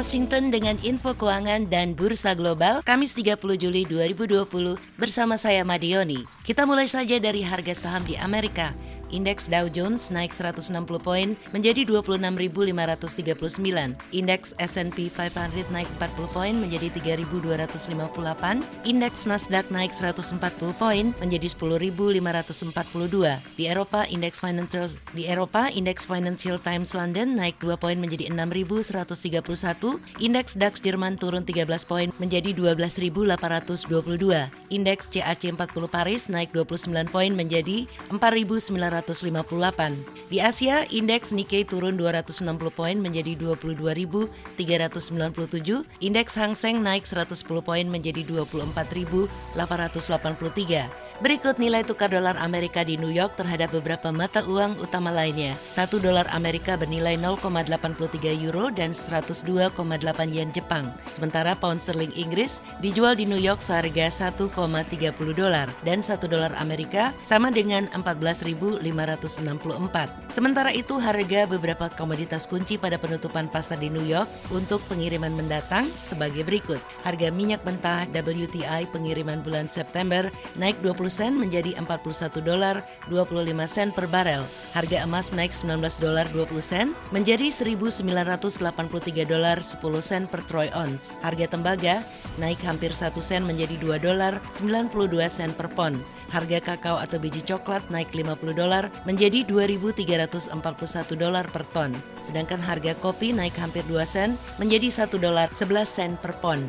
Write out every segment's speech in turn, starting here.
Washington dengan info keuangan dan bursa global Kamis 30 Juli 2020 bersama saya Madioni. Kita mulai saja dari harga saham di Amerika. Indeks Dow Jones naik 160 poin menjadi 26.539. Indeks S&P 500 naik 40 poin menjadi 3.258. Indeks Nasdaq naik 140 poin menjadi 10.542. Di Eropa, indeks Financial di Eropa, indeks Financial Times London naik 2 poin menjadi 6.131. Indeks DAX Jerman turun 13 poin menjadi 12.822. Indeks CAC 40 Paris naik 29 poin menjadi 4.900 258. Di Asia, indeks Nikkei turun 260 poin menjadi 22.397, indeks Hang Seng naik 110 poin menjadi 24.883. Berikut nilai tukar dolar Amerika di New York terhadap beberapa mata uang utama lainnya. 1 dolar Amerika bernilai 0,83 euro dan 102,8 yen Jepang. Sementara pound sterling Inggris dijual di New York seharga 1,30 dolar dan 1 dolar Amerika sama dengan 14.564. Sementara itu harga beberapa komoditas kunci pada penutupan pasar di New York untuk pengiriman mendatang sebagai berikut. Harga minyak mentah WTI pengiriman bulan September naik 20 sen menjadi 41 dolar 25 sen per barel. Harga emas naik 19 dolar 20 sen menjadi 1983 dolar 10 sen per troy ounce. Harga tembaga naik hampir 1 sen menjadi 2 dolar 92 sen per pon. Harga kakao atau biji coklat naik 50 dolar menjadi 2.341 dolar per ton. Sedangkan harga kopi naik hampir 2 sen menjadi 1 dolar 11 sen per pon.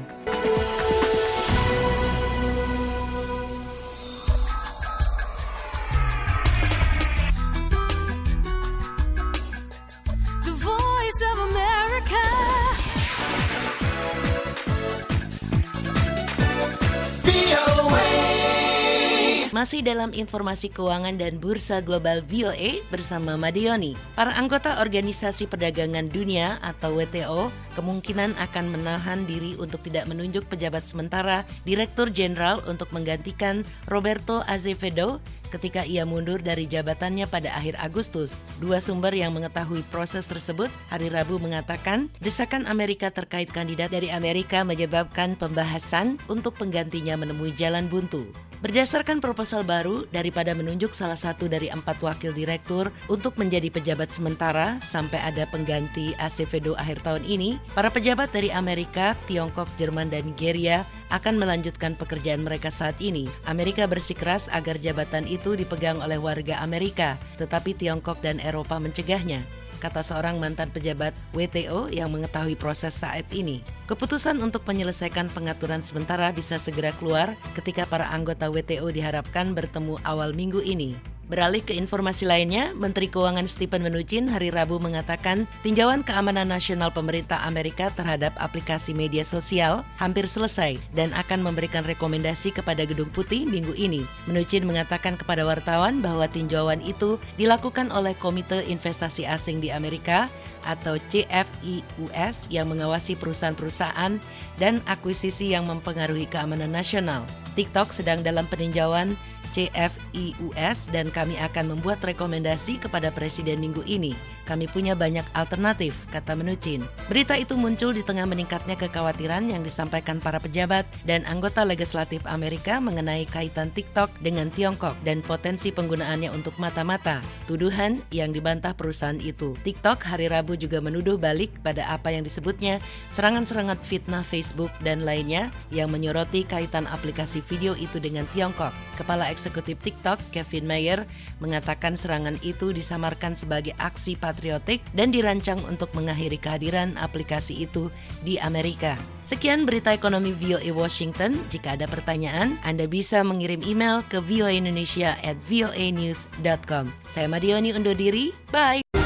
Masih dalam informasi keuangan dan bursa global VOA bersama Madioni. Para anggota Organisasi Perdagangan Dunia atau WTO kemungkinan akan menahan diri untuk tidak menunjuk pejabat sementara Direktur Jenderal untuk menggantikan Roberto Azevedo ketika ia mundur dari jabatannya pada akhir Agustus. Dua sumber yang mengetahui proses tersebut hari Rabu mengatakan desakan Amerika terkait kandidat dari Amerika menyebabkan pembahasan untuk penggantinya menemui jalan buntu. Berdasarkan proposal baru, daripada menunjuk salah satu dari empat wakil direktur untuk menjadi pejabat sementara sampai ada pengganti Acevedo akhir tahun ini, para pejabat dari Amerika, Tiongkok, Jerman, dan Nigeria akan melanjutkan pekerjaan mereka saat ini. Amerika bersikeras agar jabatan itu dipegang oleh warga Amerika, tetapi Tiongkok dan Eropa mencegahnya kata seorang mantan pejabat WTO yang mengetahui proses saat ini. Keputusan untuk menyelesaikan pengaturan sementara bisa segera keluar ketika para anggota WTO diharapkan bertemu awal minggu ini. Beralih ke informasi lainnya, Menteri Keuangan Stephen Mnuchin hari Rabu mengatakan tinjauan keamanan nasional pemerintah Amerika terhadap aplikasi media sosial hampir selesai dan akan memberikan rekomendasi kepada Gedung Putih minggu ini. Mnuchin mengatakan kepada wartawan bahwa tinjauan itu dilakukan oleh Komite Investasi Asing di Amerika atau CFIUS yang mengawasi perusahaan-perusahaan dan akuisisi yang mempengaruhi keamanan nasional. TikTok sedang dalam peninjauan CFIUS dan kami akan membuat rekomendasi kepada Presiden minggu ini. Kami punya banyak alternatif, kata Menucin. Berita itu muncul di tengah meningkatnya kekhawatiran yang disampaikan para pejabat dan anggota legislatif Amerika mengenai kaitan TikTok dengan Tiongkok dan potensi penggunaannya untuk mata-mata. Tuduhan yang dibantah perusahaan itu. TikTok hari Rabu juga menuduh balik pada apa yang disebutnya serangan-serangan fitnah Facebook dan lainnya yang menyoroti kaitan aplikasi video itu dengan Tiongkok. Kepala Eksekutif TikTok, Kevin Mayer, mengatakan serangan itu disamarkan sebagai aksi patriotik dan dirancang untuk mengakhiri kehadiran aplikasi itu di Amerika. Sekian berita ekonomi VOA Washington. Jika ada pertanyaan, Anda bisa mengirim email ke voaindonesia at voanews.com. Saya Madioni undur diri. Bye!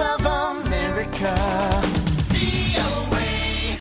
Of